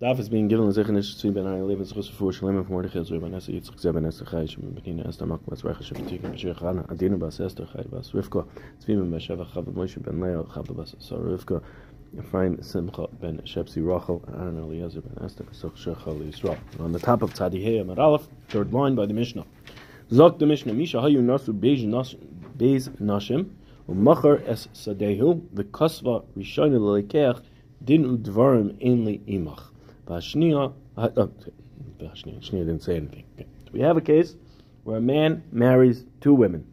Daf is being given sich nicht zu ben ein Leben sich vor schlimm von der Gesetz über Nesse jetzt gesehen Nesse Chai schon mit ihnen erst einmal was welche schon mit ihnen ran adinu bas erster Chai was Rivka. Zwim mit Sheva Chav Moshe ben Leo Chav bas so Rivka. Find Simcha ben Shepsi Rachel. And Eliezer ben Esther. So Shechal Yisrael. On the top of Tzadihei Amar Aleph. Third line by the Mishnah. Zok the Mishnah Misha hayu nasu beis nashim. U'machar es sadehu the kasva rishayna lekeach din udvarim ainli imach Bashnia, uh, Bashnia, Shnia didn't say anything. Okay. We have a case where a man marries two women.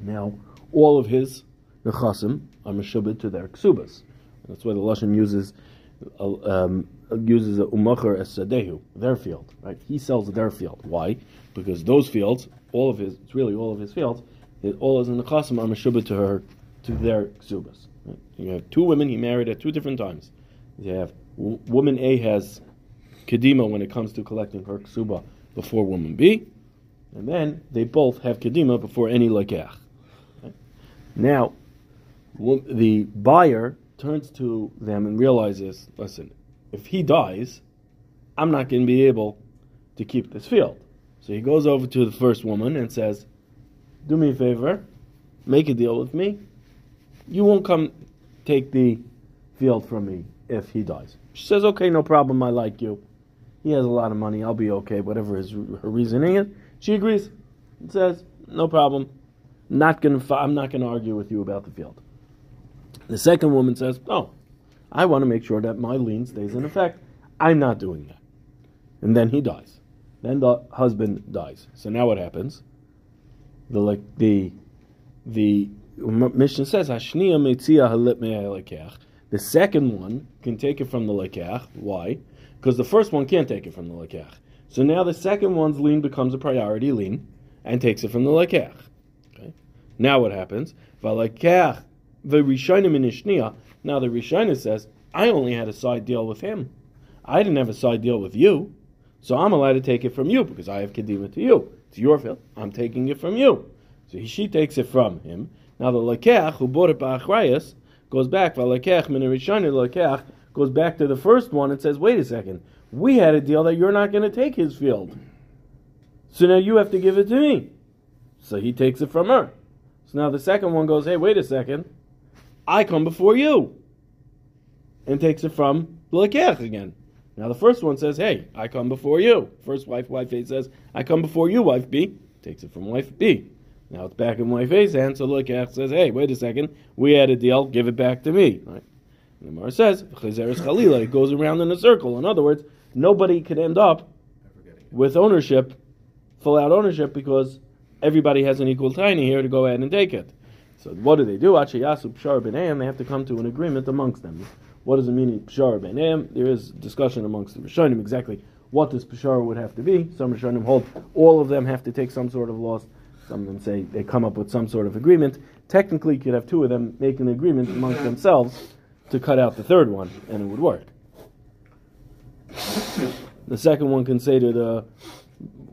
Now, all of his nechasim are meshubed to their ksubas. That's why the lashon uses uh, um, uses a umacher as sadehu, their field. Right? He sells their field. Why? Because those fields, all of his, it's really all of his fields, all his nechasim are meshubed to her, to their ksubas. Right? You have two women he married at two different times. You have woman A has kedima when it comes to collecting her ksuba before woman B, and then they both have kedima before any lekach. Okay. Now, the buyer turns to them and realizes, listen, if he dies, I'm not going to be able to keep this field. So he goes over to the first woman and says, do me a favor, make a deal with me. You won't come take the field from me if he dies. She says, okay, no problem, I like you. He has a lot of money, I'll be okay, whatever his, her reasoning is. She agrees and says, no problem, not gonna, I'm not going to argue with you about the field. The second woman says, oh, I want to make sure that my lien stays in effect. I'm not doing that. And then he dies. Then the husband dies. So now what happens? The like the the mission says Halit the second one can take it from the lekach. Why? Because the first one can't take it from the lekach. So now the second one's lien becomes a priority lien and takes it from the lekach. Okay. Now what happens? Valekach the rishonim in ishniya. Now the rishonim says, I only had a side deal with him. I didn't have a side deal with you, so I'm allowed to take it from you because I have kedima to you. It's your field. I'm taking it from you. So she takes it from him. Now the lekach who bought it by achrayas goes back, goes back to the first one and says, wait a second, we had a deal that you're not going to take his field. So now you have to give it to me. So he takes it from her. So now the second one goes, hey, wait a second, I come before you. And takes it from Lekech again. Now the first one says, hey, I come before you. First wife, wife A says, I come before you, wife B. Takes it from wife B. Now it's back in my face, and so look, says, hey, wait a second, we had a deal, give it back to me. Right? And the Gemara says, Chalila, it goes around in a circle. In other words, nobody could end up with ownership, full out ownership, because everybody has an equal tiny here to go ahead and take it. So what do they do? Achayasu Pshar B'nayim, they have to come to an agreement amongst them. What does it mean, Pshar B'nayim? There is discussion amongst the Rishonim exactly what this Pshar would have to be. Some Rishonim hold all of them have to take some sort of loss. Some of them say they come up with some sort of agreement. Technically, you could have two of them make an agreement amongst themselves to cut out the third one, and it would work. The second one can say to the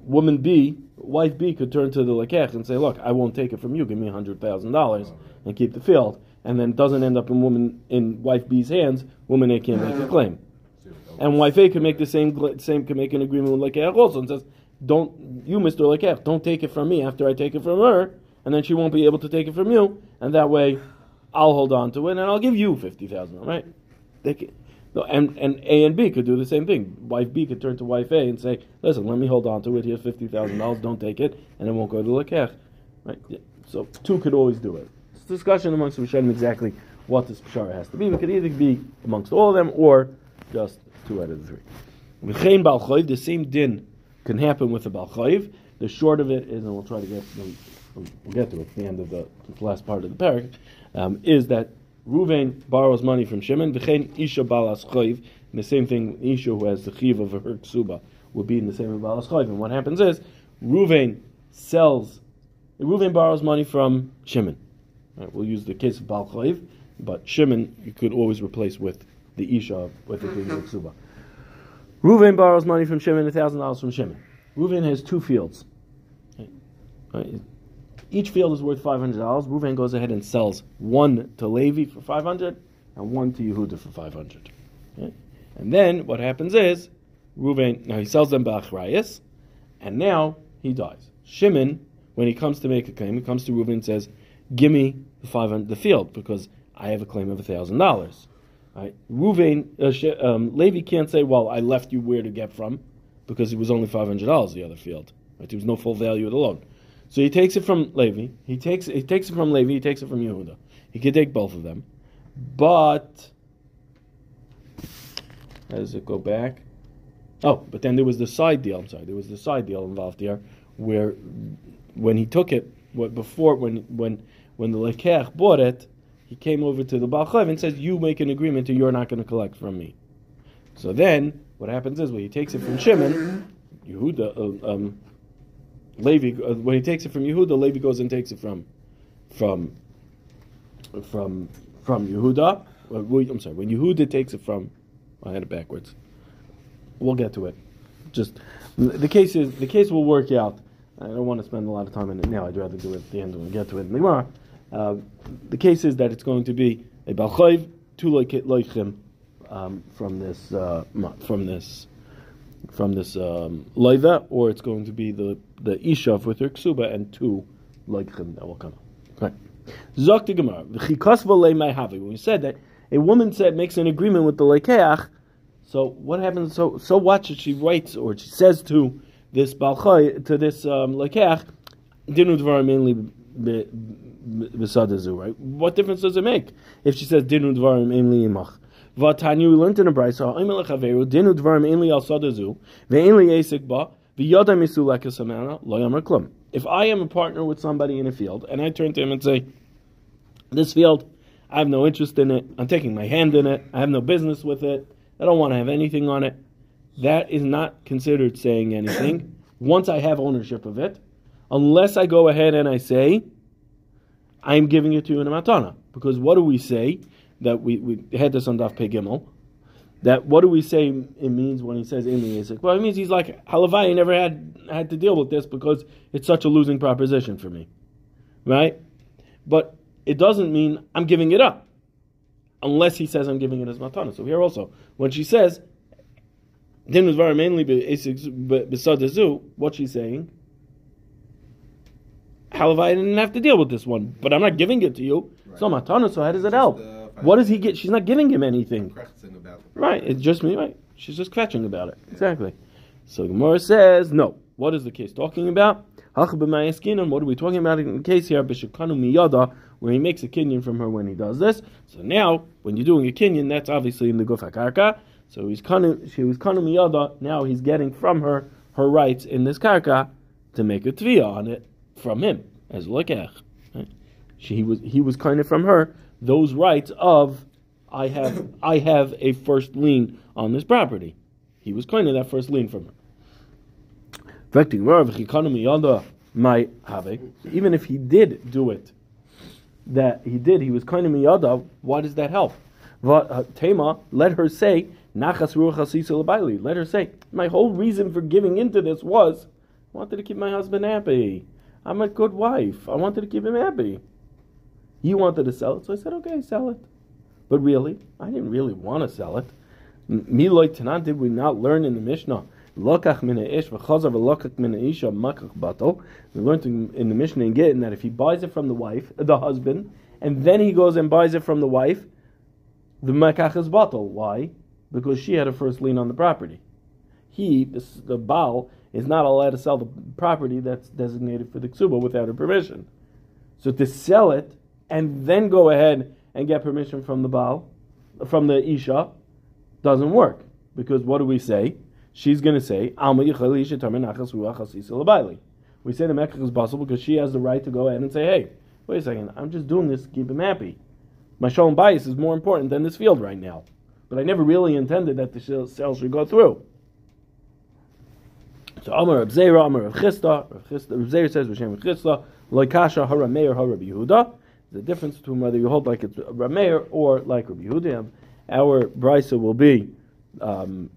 woman B, wife B could turn to the lekech and say, "Look, I won't take it from you. Give me hundred thousand dollars and keep the field." And then it doesn't end up in woman in wife B's hands. Woman A can't make a claim, and wife A can make the same same can make an agreement with lekech also and says, don't you, Mister Lekef, don't take it from me after I take it from her, and then she won't be able to take it from you, and that way I'll hold on to it and I'll give you fifty thousand. Right? They can, no, and and A and B could do the same thing. Wife B could turn to wife A and say, "Listen, let me hold on to it. Here's fifty thousand dollars. Don't take it, and it won't go to Lekech." Right? So two could always do it. It's a discussion amongst the Rishonim exactly what this pshara has to be. It could either be amongst all of them or just two out of the three. The same din can happen with a balchayiv. The short of it is, and we'll try to get we'll get to it at the end of the, the last part of the parak, um, is that Ruvain borrows money from Shimon. V'chein isha balas chayiv. And the same thing, isha who has the chiv of her ksuba would be in the same balas chayiv. And what happens is Ruvain sells. Ruvain borrows money from Shimon. Right, we'll use the case of Bal Chayiv, but Shimon you could always replace with the Isha with the King of Ksuba. Reuven borrows money from Shimon, thousand dollars from Shimon. Reuven has two fields. Each field is worth five hundred dollars. Reuven goes ahead and sells one to Levi for five hundred and one to Yehuda for five hundred. And then what happens is, Reuven, now he sells them Ba'achrayas, and now he dies. Shimon, when he comes to make a claim, he comes to Reuven and says, Give me the, 500, the field, because I have a claim of $1,000. Right? Reuven, uh, um, Levi can't say, Well, I left you where to get from, because it was only $500 the other field. Right? There was no full value of the loan. So he takes it from Levi. He takes he takes it from Levi. He takes it from Yehuda. He could take both of them, but how does it go back? Oh, but then there was the side deal. I'm sorry, there was the side deal involved here, where when he took it, what before when when when the lekech bought it, he came over to the Balchav and says, "You make an agreement, or you're not going to collect from me." So then, what happens is when he takes it from Shimon, Yehuda, uh, um, Levi, uh, when he takes it from Yehuda, Levi goes and takes it from from from from Yehuda. Uh, I'm sorry, when Yehuda takes it from, I had it backwards. We'll get to it. Just the case is the case will work out. I don't want to spend a lot of time on it now. I'd rather do it at the end when we get to it in the Gemara. Uh, the case is that it's going to be a balchayv two loichim um, from this uh, from this from this um, loiva, or it's going to be the the ishav with her ksuba and two loichim that will come. Right. Zok the Gemara. When we said that a woman said makes an agreement with the lekeach, so what happens? So so what should she writes or she says to this balchay to this um, lekeach? Dinu dvar mainly right? What difference does it make if she says dinu dvar mainly imach? Vatanyu learned in a brayso. Chaveru dinu dvar mainly al sadazu ba v'yada misu lekasamana lo yamar klum. If I am a partner with somebody in a field and I turn to him and say, "This field, I have no interest in it. I'm taking my hand in it. I have no business with it." I don't want to have anything on it. That is not considered saying anything once I have ownership of it, unless I go ahead and I say, I'm giving it to you in a matana. Because what do we say? That we, we had this on Daf Pei Gimel. That what do we say it means when he says in the Isaac? Well, it means he's like Halavai never had had to deal with this because it's such a losing proposition for me, right? But it doesn't mean I'm giving it up unless he says I'm giving it as matana. So here also, when she says din var mainly besadazu, what she's saying, Halavai didn't have to deal with this one, but I'm not giving it to you. Right. So matana. So how does it help? what does he get? She's not giving him anything. Right. It's just me. Right. She's just catching about it. Yeah. Exactly. So Gemara says no. What is the case talking about? And What are we talking about in the case here? Bishukanu miyada where he makes a kinyan from her when he does this. So now, when you're doing a kinyan, that's obviously in the guf karka. So he's kanu, she was kanu miyada. Now he's getting from her her rights in this karka to make a tvia on it from him as lekech. Right? Was he was kind of from her those rights of I have I have a first lien on this property. He was kind of that first lien from her. My Even if he did do it that he did, he was kind of miyada, why does that help? Uh, Tema, let her say, Nachas ruach Let her say, my whole reason for giving into this was, I wanted to keep my husband happy. I'm a good wife. I wanted to keep him happy. You wanted to sell it, so I said, okay, sell it. But really, I didn't really want to sell it. Miloy Tanan, did we not learn in the Mishnah Lokach min ish v'chazav v'lokach min isha makach bato. We learned in the Mishnah in Gittin that if he buys it from the wife, the husband, and then he goes and buys it from the wife, the makach is batal. Why? Because she had a first lien on the property. He, the, the Baal, is not allowed to sell the property that's designated for the ksuba without her permission. So to sell it and then go ahead and get permission from the Baal, from the Isha, doesn't work. Because what do we say? she's going to say, We say the Mekach is possible because she has the right to go ahead and say, hey, wait a second, I'm just doing this to keep him happy. My shalom bias is more important than this field right now. But I never really intended that the sale should go through. So Amar Reb Zera, Amar Reb Chisda, Reb Zera says, Reb Chisda, Loikasha Hara Meir Hara Yehuda. The difference between whether you hold like it's Reb Meir or like Reb Yehuda. Our brisa will be um,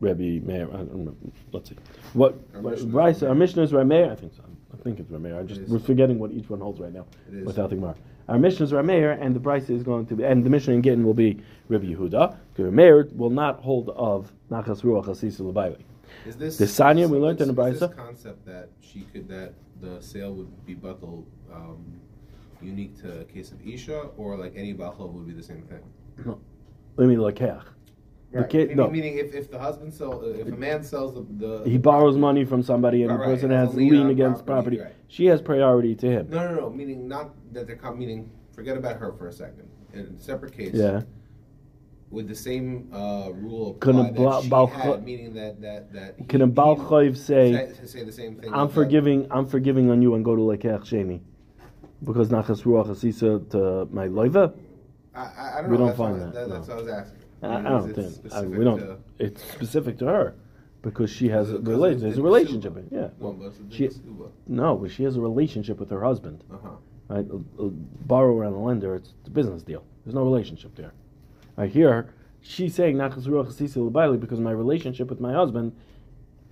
Rabbi Meir. I don't remember. Let's see. What? Our what Mishnah Bryce, our. Mishnah is Rameir. I think so. I think it's Rameir. I just we're forgetting what each one holds right now without the Gemara. Our mission is Rameir, and the Bryce is going to be, and the mission in Gittin will be Rabbi Yehuda. Because Rameir will not hold of Nachas Ruach Hasisa L'Baili. Is this The Sanya we learned in the is- is Brisa? this concept that she could that the sale would be buckled um, unique to a case of Isha, or like any bachlov would be the same thing? I mean, like Kech. Right. kid- meaning, no. meaning if, if the husband sell if a man sells the, the He borrows money from somebody, and Right, the person it has has lien lien against property, property. right. She has priority to him. no no no meaning not that they're com- meaning forget about her for a second in a separate case Yeah. would the same uh, rule Can apply that she had meaning that that that he- Can a Baal say, say, the same thing I'm forgiving, I'm forgiving on you and go to Lekech Sheni? Because Nachas Ruach Hasisa to my loiva? I, I, don't We know don't that's find that, that's no. what I was asking I, I don't think. I, we don't. to- It's specific to her. Because she has a relation. There's a relationship. Yeah. No, She- No, but she has a relationship with her husband. Uh-huh. Right? A, a borrower and a lender, it's a business deal. There's no relationship there. I hear she's saying Nachas Ruach because my relationship with my husband,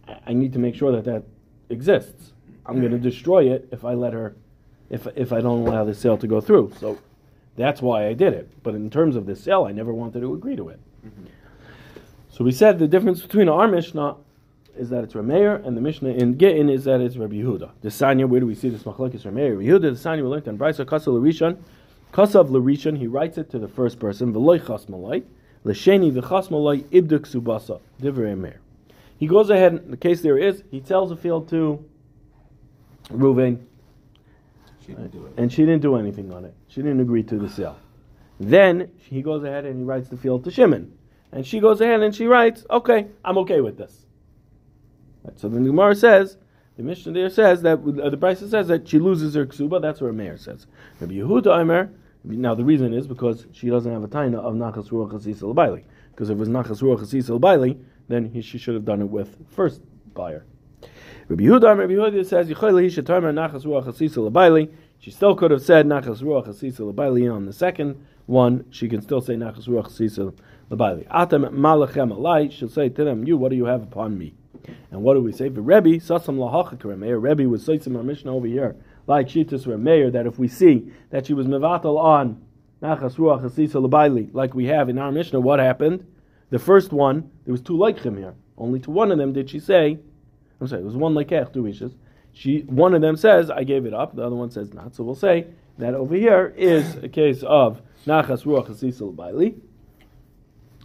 I- I need to make sure that that exists. I'm going to destroy it if I let her, if if I don't allow the sale to go through. So that's why I did it. But in terms of the sale, I never wanted to agree to it. Mm-hmm. So we said the difference between our Mishnah is that it's Rameir, and the Mishnah in Gittin is that it's Rabbi Yehuda. The Sanya, where do we see this machlekes Rameir? Rabbi Yehuda, the Sanya we learned in Brisa Kasav Larishon. Kasav Larishon, he writes it to the first person, V'loy chas malay, l'sheni v'chas malay ibduk subasa, divrei Rameir. He goes ahead, in the case there is, he tells the field to Reuven, She didn't do it. and she didn't do anything on it. She didn't agree to the sale. Then he goes ahead and he writes the field to Shimon. And she goes ahead and she writes, okay, I'm okay with this. Right, so the Gemara says, the Mishnah there says that, uh, the Brisa says that she loses her ksuba, that's what Meir says. Rabbi Yehuda Omer, now the reason is because she doesn't have a taina of Nachas Ruach Hasis Baili. Because if it was Nachas Ruach Hasis Baili, then he, she should have done it with first buyer. Rabbi Yehuda, Rabbi Yehuda says, "Yichayla he shetarmer nachas ruach hasisa lebaili." She still could have said nachas ruach lebaili on the second one. She can still say nachas ruach hasisa lebaili. Atam malachem alai. She'll say to them, "You, what do you have upon me?" And what do we say? The Rebbe sasam lahachak Rameir. Rebbe was saying our Mishnah over here, like Shitas Rameir, that if we see that she was mevatel on nachas ruach hasisa lebaili, like we have in our Mishnah, what happened? The first one, there was two leichim here. Only to one of them did she say. I'm sorry, it was one lekech, two issues. She, one of them says, I gave it up, the other one says not. So we'll say that over here is a case of nachas ruach hasisel baili.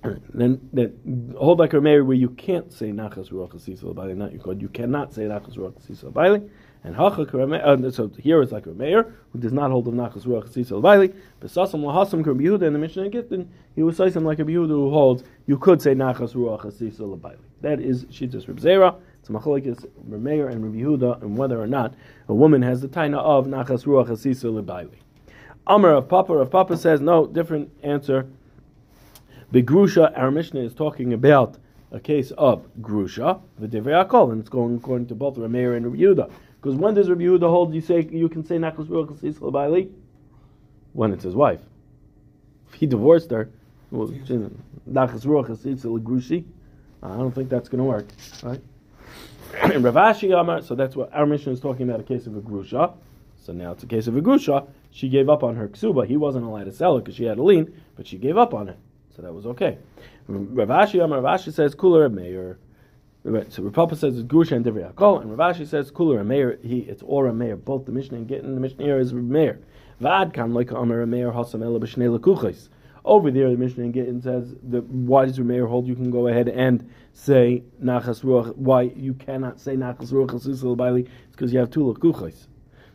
Then hold like a Meir where you can't say nachas ruach hasisel baili, not you could. You cannot say nachas ruach hasisel baili. And hacha uh, so here is like a Meir who does not hold of nachas ruach hasisel baili. Besasam lahasam Yehuda in the Mishnah in Gittin, he was saying like a Yehuda who holds you could say nachas ruach hasisel baili. That is shittas Reb Zera. It's a machlokes Rameir and Yehuda, and whether or not a woman has the taina of nachas ruach hasisa lebaili. Amar of Papa of Papa says no. Different answer. Begrusha, our Mishnah is talking about a case of grusha, the divrei akol, and it's going according to both Rameir and Rabbi Yehuda. Because when does Rabbi Yehuda hold? You say you can say nachas ruach hasisa lebaili when it's his wife. If he divorced her, well, nachas ruach hasisa legrushi. I don't think that's going to work, right? And Ravashi Amar, so that's what our mission is talking about a case of a grusha. So now it's a case of a grusha. She gave up on her ksuba. He wasn't allowed to sell it because she had a lien, but she gave up on it. So that was okay. Ravashi Ravashi says, Cooler Meir. So Rapapa says it's and divrei hakol, and Ravashi says Cooler Meir. He it's or a Meir. Both the Mishnah and Gittin, the Mishnah here is Meir. Vad kan like Amar Meir Hasam Ela b'shnei lekuchis. Over there, the Mishnah in Gittin says that why does Rameir hold? You can go ahead and say nachas ruach. Why you cannot say nachas ruach chasusil baili? It's because you have two lekuchos.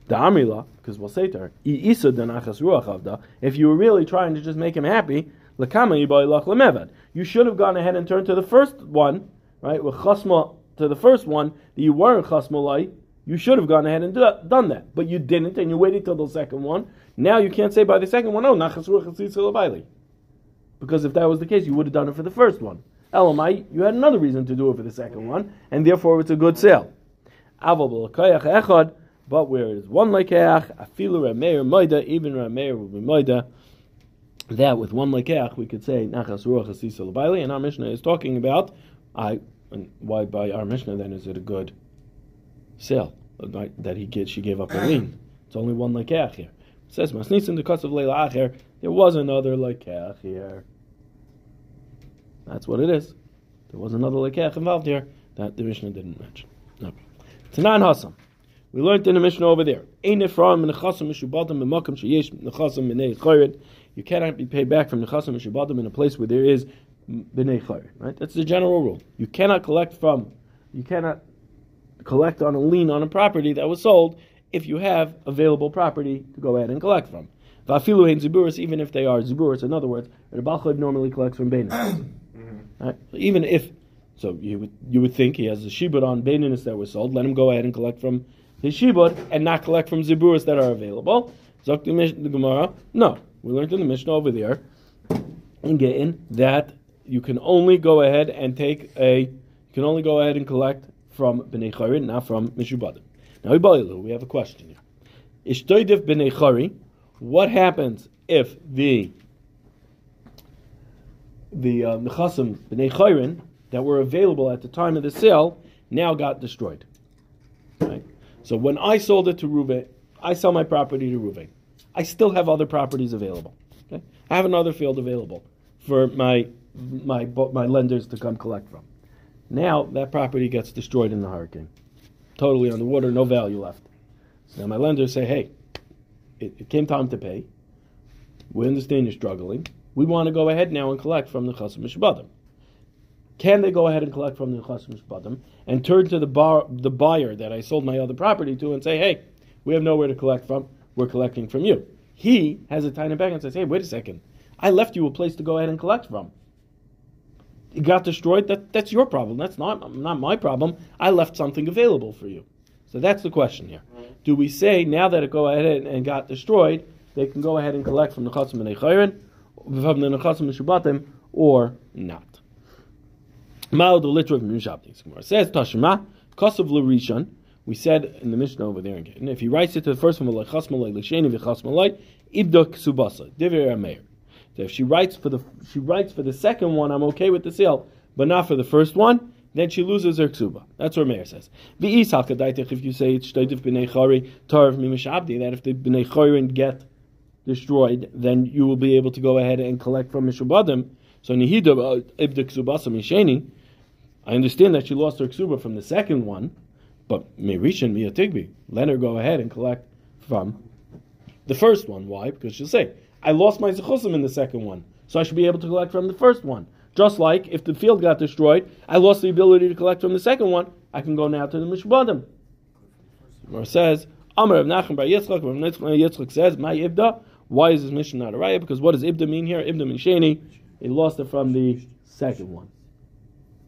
The because we'll say to her. If you were really trying to just make him happy, You should have gone ahead and turned to the first one, right? With chasma to the first one that you weren't chasmalai. You should have gone ahead and do, done that, but you didn't, and you waited till the second one. Now you can't say by the second one, "Oh, nachas ruach chasusil baili." Because if that was the case, you would have done it for the first one. Elamai, you had another reason to do it for the second one, and therefore it's a good sale. But where it is one lekeach, afilu rameir moida, even rameir will be moida. That with one lekeach, we could say nachas ruach hasisa l'baili, and our Mishnah is talking about I and why by our Mishnah then is it a good sale that he get, she gave up a lien? It's only one lekech here. It says Masnisin the cuts of Leila Acher. There was another lekech here. That's what it is. There was another lekech involved here that the Mishnah didn't mention. Okay. Tanan Hassam. We learned in the Mishnah over there. You cannot be paid back from nechasim mishubadim in a place where there is b'nei chayr. Right? That's the general rule. You cannot collect from, you cannot collect on a lien on a property that was sold if you have available property to go ahead and collect from. Vafilu hein ziburis, even if they are ziburis. In other words, the balchad normally collects from beinis. right? Even if, so you would you would think he has a shibud on beinis that was sold. Let him go ahead and collect from his shibud and not collect from ziburis that are available. Zok the Gemara. No, we learned in the Mishnah over there in Gittin that you can only go ahead and take a, you can only go ahead and collect from bnei charin, not from mishubadim. Now we have a question here. Ishtoidif bnei chari. What happens if the the uh, bnei chayrin that were available at the time of the sale now got destroyed? Right. So when I sold it to Ruve, I sell my property to Ruve. I still have other properties available. Okay? I have another field available for my my my lenders to come collect from. Now that property gets destroyed in the hurricane, totally underwater, no value left. So now my lenders say, "Hey, it, it came time to pay. We understand you're struggling. We want to go ahead now and collect from the Chasim Mishbadim. Can they go ahead and collect from the Chasim Mishbadim and turn to the bar, the buyer that I sold my other property to and say, "Hey, we have nowhere to collect from. We're collecting from you." He has a tiny bag and says, "Hey, wait a second. I left you a place to go ahead and collect from." it got destroyed, that, that's your problem. That's not, not my problem. I left something available for you. So that's the question here. Do we say now that it go ahead and got destroyed, they can go ahead and collect from the chasim and echayrin, from the chasim and shubatim, or not? Ma'od the literal of says Tashma kasav l'rishon. We said in the Mishnah over there again, if he writes it to the first one, ibdok subasa divrei ameir. So if she writes for the she writes for the second one, I'm okay with the sale, but not for the first one. Then she loses her ksuba. That's what Meir says. If you say it's tarv mimishabdi, that if the b'nei charin get destroyed, then you will be able to go ahead and collect from mishubadim. So nihida uh, ibda ksubasa misheni. I understand that she lost her ksuba from the second one, but merishan miyatigbi. Let her go ahead and collect from the first one. Why? Because she'll say I lost my zechusim in the second one, so I should be able to collect from the first one. Just like if the field got destroyed, I lost the ability to collect from the second one. I can go now to the mishpadim. Or says, Amar of Nachum Bar Yitzchak, Yitzchak says, My Ibda. Why is this mission not a raya? Because what does Ibda mean here? Ibda means Sheni. He lost it from the second one.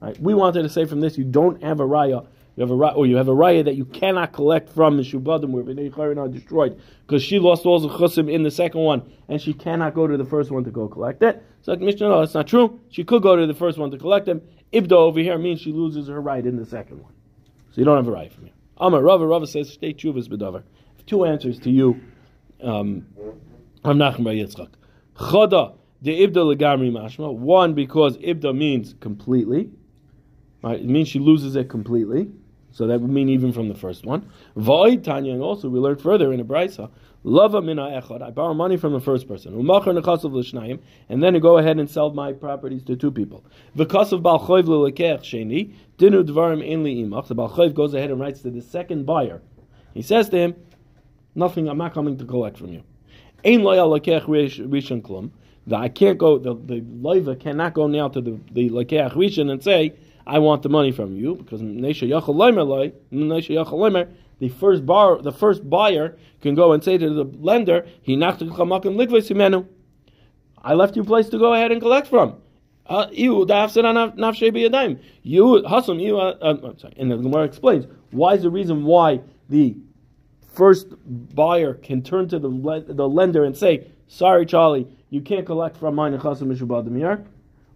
Right? We wanted to say from this, you don't have a raya you have a or you have a raya that you cannot collect from the shubadim where bnei chayin are destroyed because she lost all the chusim in the second one and she cannot go to the first one to go collect it. So like Mishnah, no, that's not true. She could go to the first one to collect them. Ibda over here means she loses her right in the second one. So you don't have a right from here. Amar Rava Rava says state chuvas bedavar. Two answers to you. Um, I'm Nachum Bar Yitzchak. Choda the ibda legamri mashma. One because ibda means completely. Right, it means she loses it completely. So that would mean even from the first one. Void Tanya, and also we learned further in a brisa. Lava mina echad. I borrow money from the first person. Umachar nechasav l'shnayim, and then I go ahead and sell my properties to two people. V'kasav bal choiv l'lekech sheni dinu dvarim inli imach. The bal choiv goes ahead and writes to the second buyer. He says to him, "Nothing. I'm not coming to collect from you. Ein loyal lekech rishon klum. I can't go. The the loiva cannot go now to the the lekech rishon and say." I want the money from you because the first bar, the first buyer can go and say to the lender, "He knocked I left you a place to go ahead and collect from. Uh, you, Hasam, you, uh, uh, sorry. And the Gemara explains why is the reason why the first buyer can turn to the the lender and say, "Sorry, Charlie, you can't collect from mine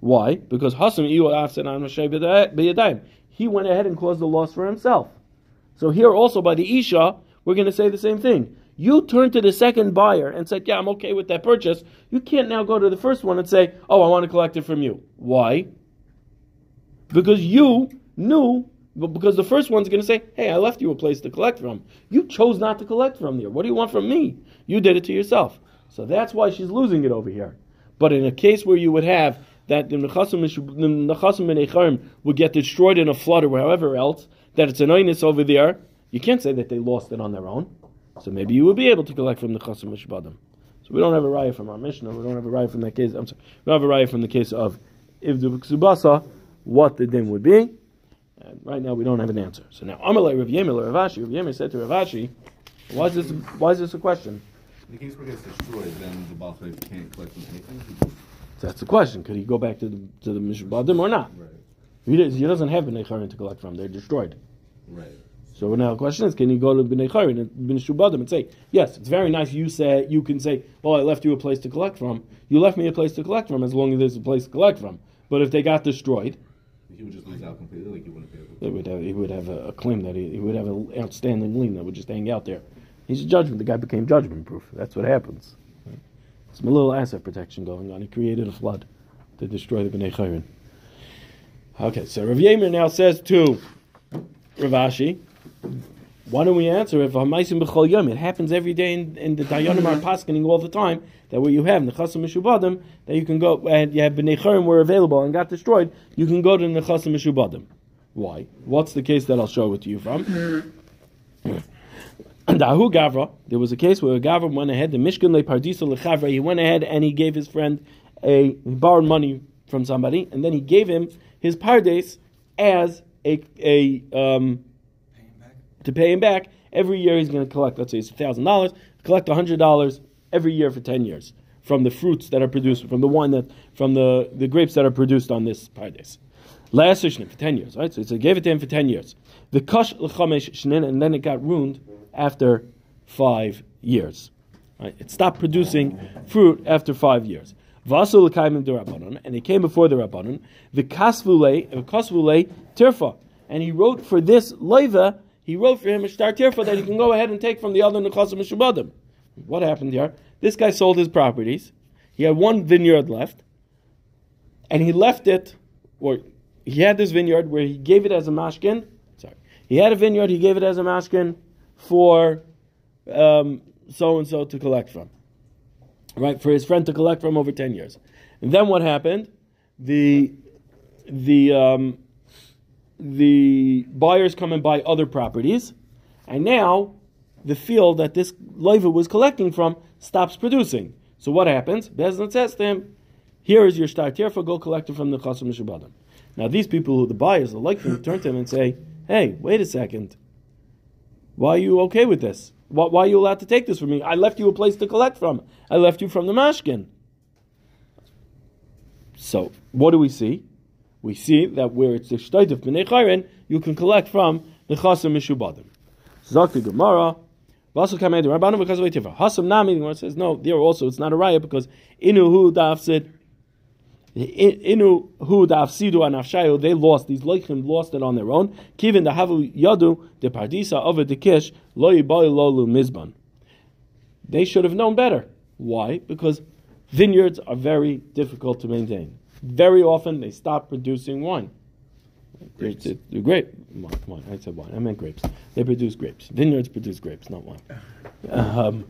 why? Because Hasam eh, He went ahead and caused the loss for himself. So here also by the Isha, we're going to say the same thing. You turn to the second buyer and said, Yeah, I'm okay with that purchase. You can't now go to the first one and say, Oh, I want to collect it from you. Why? Because you knew, because the first one's going to say, "Hey, I left you a place to collect from. You chose not to collect from there. What do you want from me? You did it to yourself." So that's why she's losing it over here. But in a case where you would have that the nechasim and echarim would get destroyed in a flood or however else, that it's an over there, you can't say that they lost it on their own. So maybe you would be able to collect from the chasim mishbadim. So we don't have a raya from our Mishnah. We don't have a raya from that case. I'm sorry. We don't have a raya from the case of if the ksubasa, what the din would be. And right now we don't have an answer. So now Amalei Rav Yemel or Rav Yemel said to Rav Ashi, why is this? Why is this a question? In the case where it gets destroyed, then the Baal can't collect from anything. That's the question. Could he go back to the to the mishbadim or not? Right. He, does, he doesn't have bnei charin to collect from. They're destroyed. Right. So now the question is, can he go to Bnei Charin and Bnei Shubadim and say, yes, it's very nice you say, you can say, well, I left you a place to collect from. You left me a place to collect from as long as there's a place to collect from. But if they got destroyed, He would just lose out completely, like he wouldn't be able they would have, he would have a, a claim that he, he would have an outstanding lien that would just hang out there. He's a judgment. The guy became judgment proof. That's what happens. Some little asset protection going on. He created a flood to destroy the Bnei Chayrin. Okay, so Rav Yemer now says to Ravashi, why don't we answer if? It happens every day in, in the Dayanim are paskening all the time that what you have Nechasim Mishubadim that you can go and you have Bnei Chayrim were available and got destroyed. You can go to Nechasim Mishubadim. Why? What's the case that I'll show it to you from? Dahu Gavra, there was a case where a Gavra went ahead, the Mishkan Le Pardisa Lechavra, he went ahead and he gave his friend a, he borrowed money from somebody, and then he gave him his Pardes as a, a um, to pay him back. Every year he's going to collect, let's say it's $1,000, collect $100 every year for 10 years from the fruits that are produced, from the wine that, from the, the grapes that are produced on this Pardes. Last for 10 years, right? So he gave it to him for 10 years. The Kash L'chamesh Shnin, and then it got ruined after five years. Right? It stopped producing fruit after five years. And it came before the rabbanon. The kasvule, the kasvule tirfa, and he wrote for this leiva. He wrote for him a star tirfa that he can go ahead and take from the other nechasim mishubadim. What happened here? This guy sold his properties. He had one vineyard left, and he left it, or he had this vineyard where he gave it as a mashkin. Sorry, he had a vineyard. He gave it as a mashkin for so and so to collect from right, for his friend to collect from over 10 years. And then what happened? The, the, um, the buyers come and buy other properties, and now the field that this Leiva was collecting from stops producing. So what happens? Bezdin says to him, here is your start here for go collect it from the Chasim Mishubadim. Now these people, who the buyers, the like them, turn to him and say, hey, wait a second. Why are you okay with this? Why, why, are you allowed to take this from me? I left you a place to collect from. I left you from the mashkin. So, what do we see? We see that where it's the shtayt of b'nei chayrin, you can collect from the chasim mishubadim. The Gemara, Vasal kamed Rabbanu because of. Hasam nami. The says no. There also it's not a riot because inu hu dafsid. Inu hu dafsidu anafshayu. They lost these leichim lost it on their own. Kivin the havu yadu the pardisa of the kish lo yibai lolu mizban. They should have known better. Why? Because vineyards are very difficult to maintain. Very often they stop producing wine. Grapes. They, they, grape wine, wine. I said wine. I meant grapes. They produce grapes. Vineyards produce grapes, not wine. Um,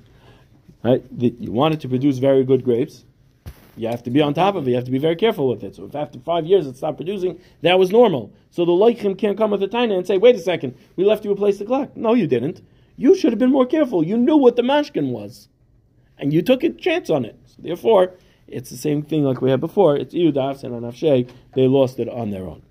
right? The, you want it to produce very good grapes. You have to be on top of it. You have to be very careful with it. So if after five years it stopped producing, that was normal. So the Leichim can't come with a tiny and say, "Wait a second, we left you a place to collect." No, you didn't. You should have been more careful. You knew what the mashkin was, and you took a chance on it. So therefore, it's the same thing like we had before. It's Iyudavs and Anafshei. They lost it on their own.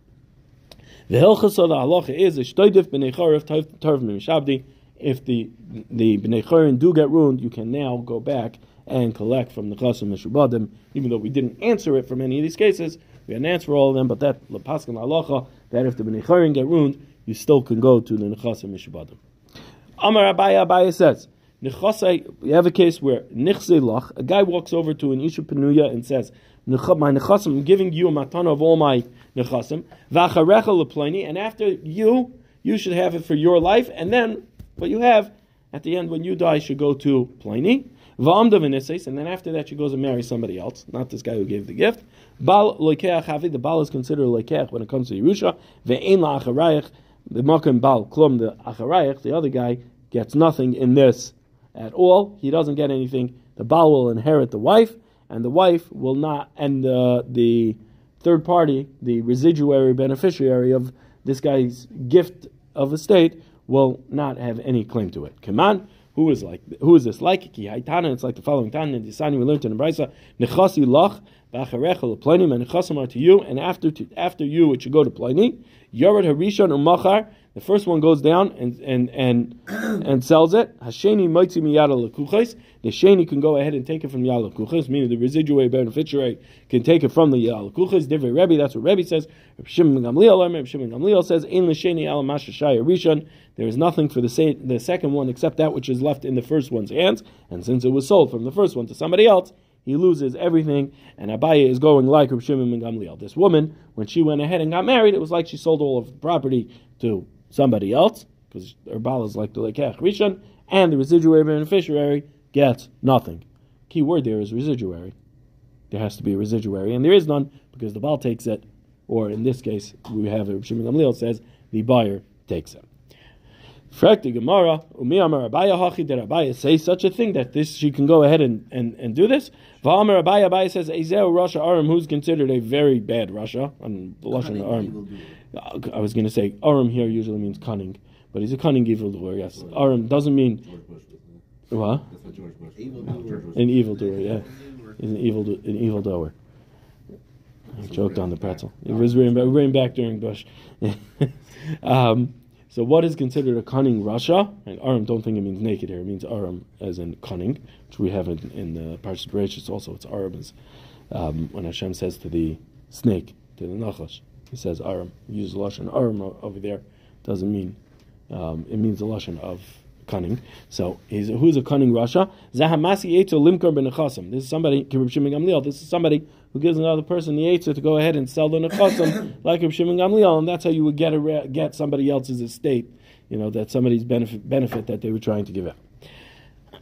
The hilchas of the halacha is b'nei. If the the b'nei chorin do get ruined, you can now go back and collect from the chasim mishubadim. Even though we didn't answer it from any of these cases, we had an answer for all of them. But that lepaskan halacha that if the b'nei get ruined, you still can go to the nechasim mishubadim. Amar Abaya Abaya says. Nechasai, we have a case where lach, a guy walks over to an Isha Penuya and says, My nechasim, I'm giving you a matana of all my nechasim, v'acharecha leplani, and after you, you should have it for your life, and then what you have at the end when you die should go to pliny. And then after that she goes and marries somebody else, not this guy who gave the gift. Bal the bal is considered loikeach when it comes to Yerusha. Ve'ein la'acharayich, the makim bal klum, the acharayich, the other guy, gets nothing in this at all. He doesn't get anything. The bal will inherit the wife, and the wife will not, and uh, the third party, the residuary beneficiary of this guy's gift of estate, will not have any claim to it. Kaman, who is like who is this like? Ki haitana, it's like the following Tana in Disani we learned in the Brisa, Nechasi lach, v'acharecha leplanim, and nechasim are to you, and after to, after you it should go to Pliny. Yored harishon umachar, the first one goes down and and and and sells it. Hasheni moitzi miyada lekuches. The sheni can go ahead and take it from yada lekuches, meaning the residuary beneficiary can take it from the yada lekuches. Divrei Rebbe, that's what Rebbe says. Reb Shimon Gamliel, Shimon Gamliel says, "In l'sheni al mashashaya rishon." There is nothing for the sa- the second one except that which is left in the first one's hands, and since it was sold from the first one to somebody else, he loses everything, and Abaye is going like Reb Shimon ben Gamliel. This woman, when she went ahead and got married, it was like she sold all of the property to somebody else, because her bal is like the Lekech Rishon, and the residuary beneficiary gets nothing. Key word there is residuary. There has to be a residuary, and there is none because the bal takes it, or in this case, we have Shimon Gamliel says the buyer takes it. Frek the Gemara, Umi Amar Abaya Hachi, did Abaya say such a thing that this she can go ahead and, and, and do this? Va'amar Abaya, Abaya says, Ezeu rasha Aram, who's considered a very bad rasha, on the Lashon Aram. I was going to say, Aram here usually means cunning, but he's a cunning evil evildoer, yes. Aram doesn't mean, George Bush was it? what? That's what George Bush. Evildoer. George Bush. An evildoer, yeah. He's an evil an evildoer. I joked on the pretzel. It was rain back, rain back during Bush. um, so what is considered a cunning rasha? And Aram, don't think it means naked here. It means Aram as in cunning, which we have in, in the Parshas Bereshit. Also, it's Aram as um, when Hashem says to the snake, to the Nachash, he says Aram. He uses Lashon Aram over there. Doesn't mean, um, it means the Lashon of cunning. So he's who's a cunning rasha? Zahamasi Eitzel Limkar ben Nechasim. This is somebody, Reb Shimon Gamliel. This is somebody who gives another person the Eitzel to go ahead and sell the Nechasim like Reb Shimon Gamliel, and that's how you would get a, get somebody else's estate. You know that somebody's benefit benefit that they were trying to give out.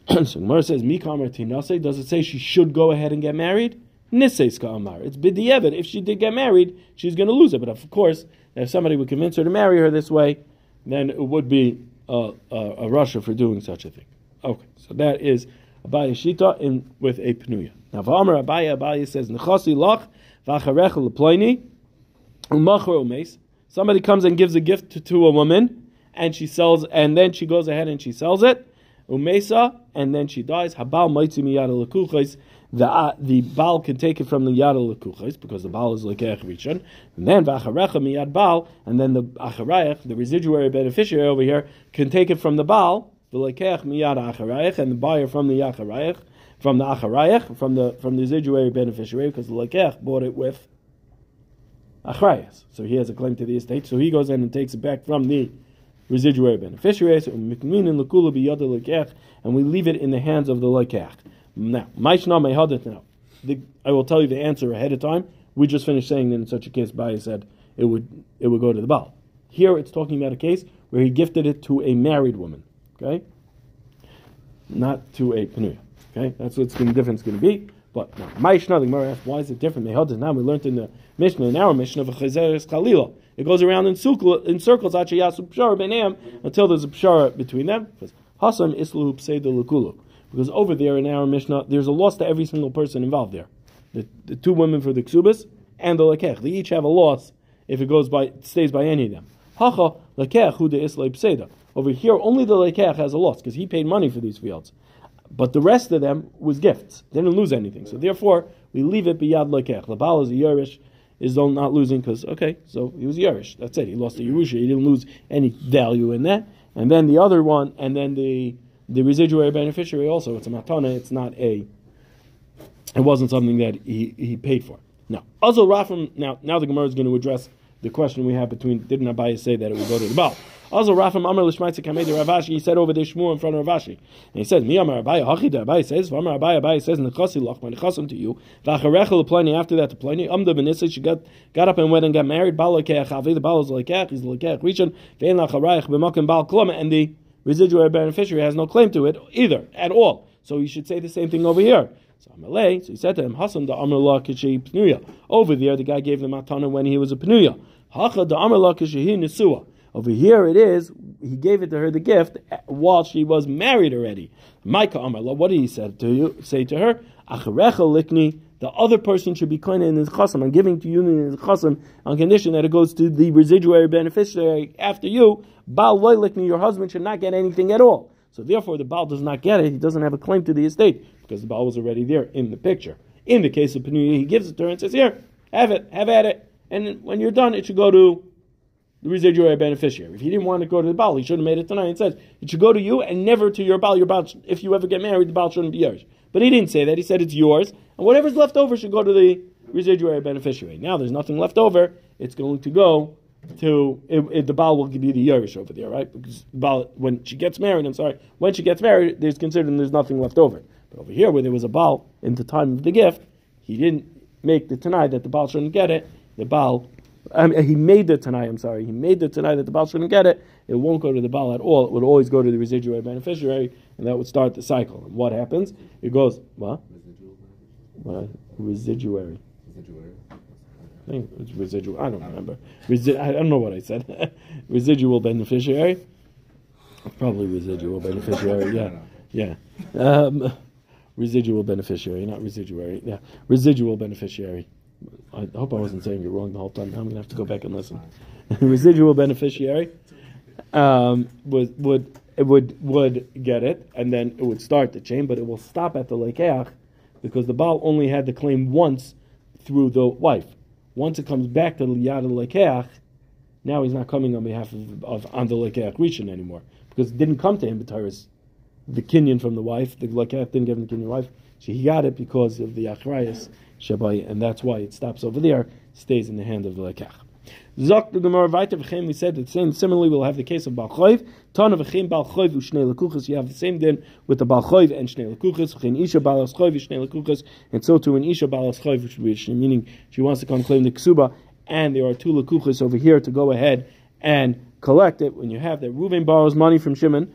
so Gemara says Mikamar Tinase. Does it say she should go ahead and get married? Ka'amar. It's bidiyevit. If she did get married, she's going to lose it. But of course, if somebody would convince her to marry her this way, then it would be a, rasha for doing such a thing. Okay, so that is Abaya Shita in with a Pnuya. Now, V'amar Abaya, Abaya says, Nechasi lach v'acharecha leploini umachar umes. Somebody comes and gives a gift to, to a woman, and she sells, and then she goes ahead and she sells it. Umesa, and then she dies. Habal maitzi miyada lekuches. The uh, the Baal can take it from the yada lekuches because the Baal is lekech rishon, and then v'acharecha miyad Baal, and then the acharayach, the residuary beneficiary over here, can take it from the Baal, the lekech miyad acharayach, and the buyer from the acharayach, from the acharayach, from the from the residuary beneficiary, because the lekech bought it with achrayas, so he has a claim to the estate. So he goes in and takes it back from the residuary beneficiaries, um, and we leave it in the hands of the lekech. Now, now. The, I will tell you the answer ahead of time. We just finished saying that in such a case, Baya said it would it would go to the Baal. Here it's talking about a case where he gifted it to a married woman. Okay? Not to a Penuya. Okay? That's what's the difference going to be. But Maishna, the Gemara asks, why is it different? Mehadet now we learned in the Mishnah, in our Mishnah of Chazeres Khalila. It goes around in, circle, in circles until there's a Pshara between them. Because Hasam Islu Pseidu Lukulu. Because over there in our Mishnah, there's a loss to every single person involved there. The, the two women for the Ksubas and the Lekech. They each have a loss if it goes by stays by any of them. Hacha Lekech Hu de Isla Pseida. Over here, only the Lekech has a loss because he paid money for these fields. But the rest of them was gifts. They didn't lose anything. So therefore, we leave it biyad lekech. The Baal is a Yerush, is not losing because, okay, so he was Yerush. That's it. He lost the Yerusha. He didn't lose any value in that. And then the other one, and then the the residuary beneficiary also, it's a matana, it's not a, it wasn't something that he, he paid for. Now, also Rafam, now, now the Gemara is going to address the question we have between, didn't Abaye say that it would go to the Baal? Also, Rafam Amar Lishmaitzik Kamei de Ravashi, he said over there Shmuel in front of Ravashi. And he says, Mi Amar Abaye, Hachi Abaye says, Amar Abaye, Abaye says, Nechasi Lach, my Nechasim to you, Vacharecha Leplani, after that to Pliny, Amda Benissa, she got, got up and went and got married, Baal Lekech, Havi, the Baal is Lekech, he's Lekech, Rishon, Vein Lacharayach, B'makim Baal Kloma, and the residuary beneficiary has no claim to it either, at all. So he should say the same thing over here. So Amalei, so he said to him, Hasan da Amrla Kishi Pnuya. Over there, the guy gave the matana when he was a Pnuya. Over here it is, he gave it to her the gift while she was married already. Micah Amrla, what did he say to you? Say to her, Acharecha likni, the other person should be clean in his chasam. I'm giving to you in his chasam on condition that it goes to the residuary beneficiary after you. Baal likni, your husband should not get anything at all. So therefore, the Baal does not get it. He doesn't have a claim to the estate because the Baal was already there in the picture. In the case of Penuya, he gives it to her and says, "Here, have it, have at it." And when you're done, it should go to the residuary beneficiary. If he didn't want to go to the Baal, he should have made it tonight. It says it should go to you and never to your Baal. Your Baal, if you ever get married, the Baal shouldn't be yours. But he didn't say that. He said it's yours, and whatever's left over should go to the residuary beneficiary. Now there's nothing left over. It's going to go to it, it, the Baal will you the Yerush over there, right? Because Baal, when she gets married, I'm sorry, when she gets married, there's considered there's nothing left over. But over here, where there was a Baal in the time of the gift, he didn't make the Tanai that the Baal shouldn't get it. The Baal, um, he made the Tanai, I'm sorry, he made the Tanai that the Baal shouldn't get it. It won't go to the Baal at all. It would always go to the residuary beneficiary, and that would start the cycle. And what happens? It goes, what? What? Residuary. Residuary. I think it's residual. I don't remember. Resi- I don't know what I said. residual beneficiary. Probably residual beneficiary. Yeah, yeah. Um, residual beneficiary, not residuary. Yeah, residual beneficiary. I hope I wasn't saying you're wrong the whole time. I'm gonna have to go back and listen. residual beneficiary um, would would it would would get it, and then it would start the chain, but it will stop at the lekeach because the Baal only had the claim once through the wife. Once it comes back to Liyad Lekeach, now he's not coming on behalf of, of on the Lekeach Rishon anymore because it didn't come to him B'Tyrus, the Kinyan from the wife. The Lekeach didn't give him the Kinyan wife. So he got it because of the Achrayas Shabai, and that's why it stops over there, stays in the hand of the Lekeach. Zok the Gemara Vayta v'chem. We said that same. Similarly, we'll have the case of Balchoiv. Ton of v'chem Balchoiv u'shnei lekuchas. You have the same din with the Balchoiv and shnei lekuchas. V'chem Isha Balas Choiv u'shnei lekuchas. And so too in Isha Balas Choiv, which meaning she wants to come claim the ksuba, and there are two lekuchas over here to go ahead and collect it. When you have that, Reuven borrows money from Shimon.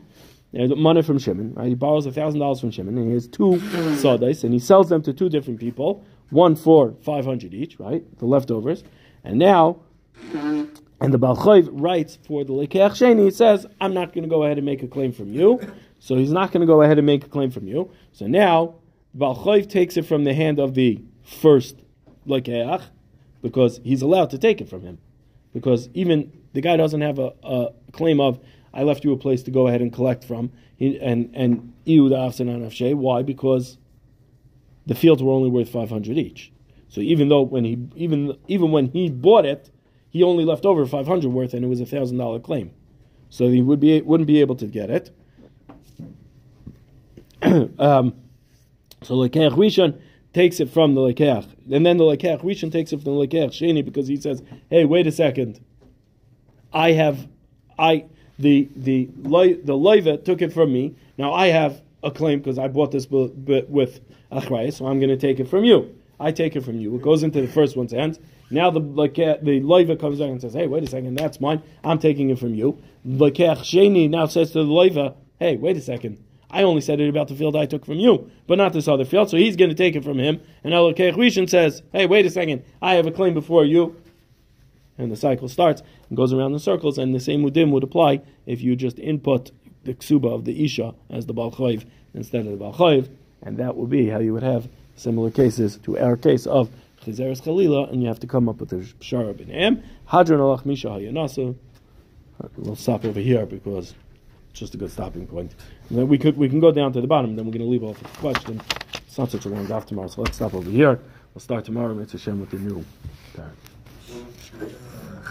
Uh, money from Shimon, right? He borrows a thousand dollars from Shimon, and he has two sawdais, and he sells them to two different people, one for five hundred each, right? The leftovers, and now and the Balchoiv writes for the Lekeach Sheni, he says, I'm not going to go ahead and make a claim from you. So he's not going to go ahead and make a claim from you. So now, Balchoiv takes it from the hand of the first Lekeach, because he's allowed to take it from him. Because even the guy doesn't have a, a claim of, I left you a place to go ahead and collect from, he, and and Iu Why? Because the fields were only worth 500 each. So even though when he even even when he bought it, he only left over 500 worth and it was a thousand dollar claim. So he would be, wouldn't be able to get it. um, so Lekeach Rishon takes it from the Lekeach. And then the Lekeach Rishon takes it from the Lekeach Sheni because he says, hey, wait a second. I have, I, the, the, the Loiva took it from me. Now I have a claim because I bought this with Achrayas, so I'm going to take it from you. I take it from you. It goes into the first one's hands. Now the uh, the loiva comes back and says, "Hey, wait a second, that's mine. I'm taking it from you." Lekech sheni now says to the loiva, "Hey, wait a second. I only said it about the field I took from you, but not this other field. So he's going to take it from him." And now Lekech rishon says, "Hey, wait a second. I have a claim before you." And the cycle starts and goes around in circles. And the same mudim would apply if you just input the ksuba of the isha as the balchoiv instead of the balchoiv, and that would be how you would have similar cases to our case of Chizeres Chalila, and you have to come up with the Shara B'Neim. Hadran Alach Mi Shehaya Nasui. We'll stop over here because it's just a good stopping point. And then we could we can go down to the bottom. Then we're going to leave off with the question. It's not such a long daf tomorrow, so let's stop over here. We'll start tomorrow. Mitzvah Hashem with the new. Parak.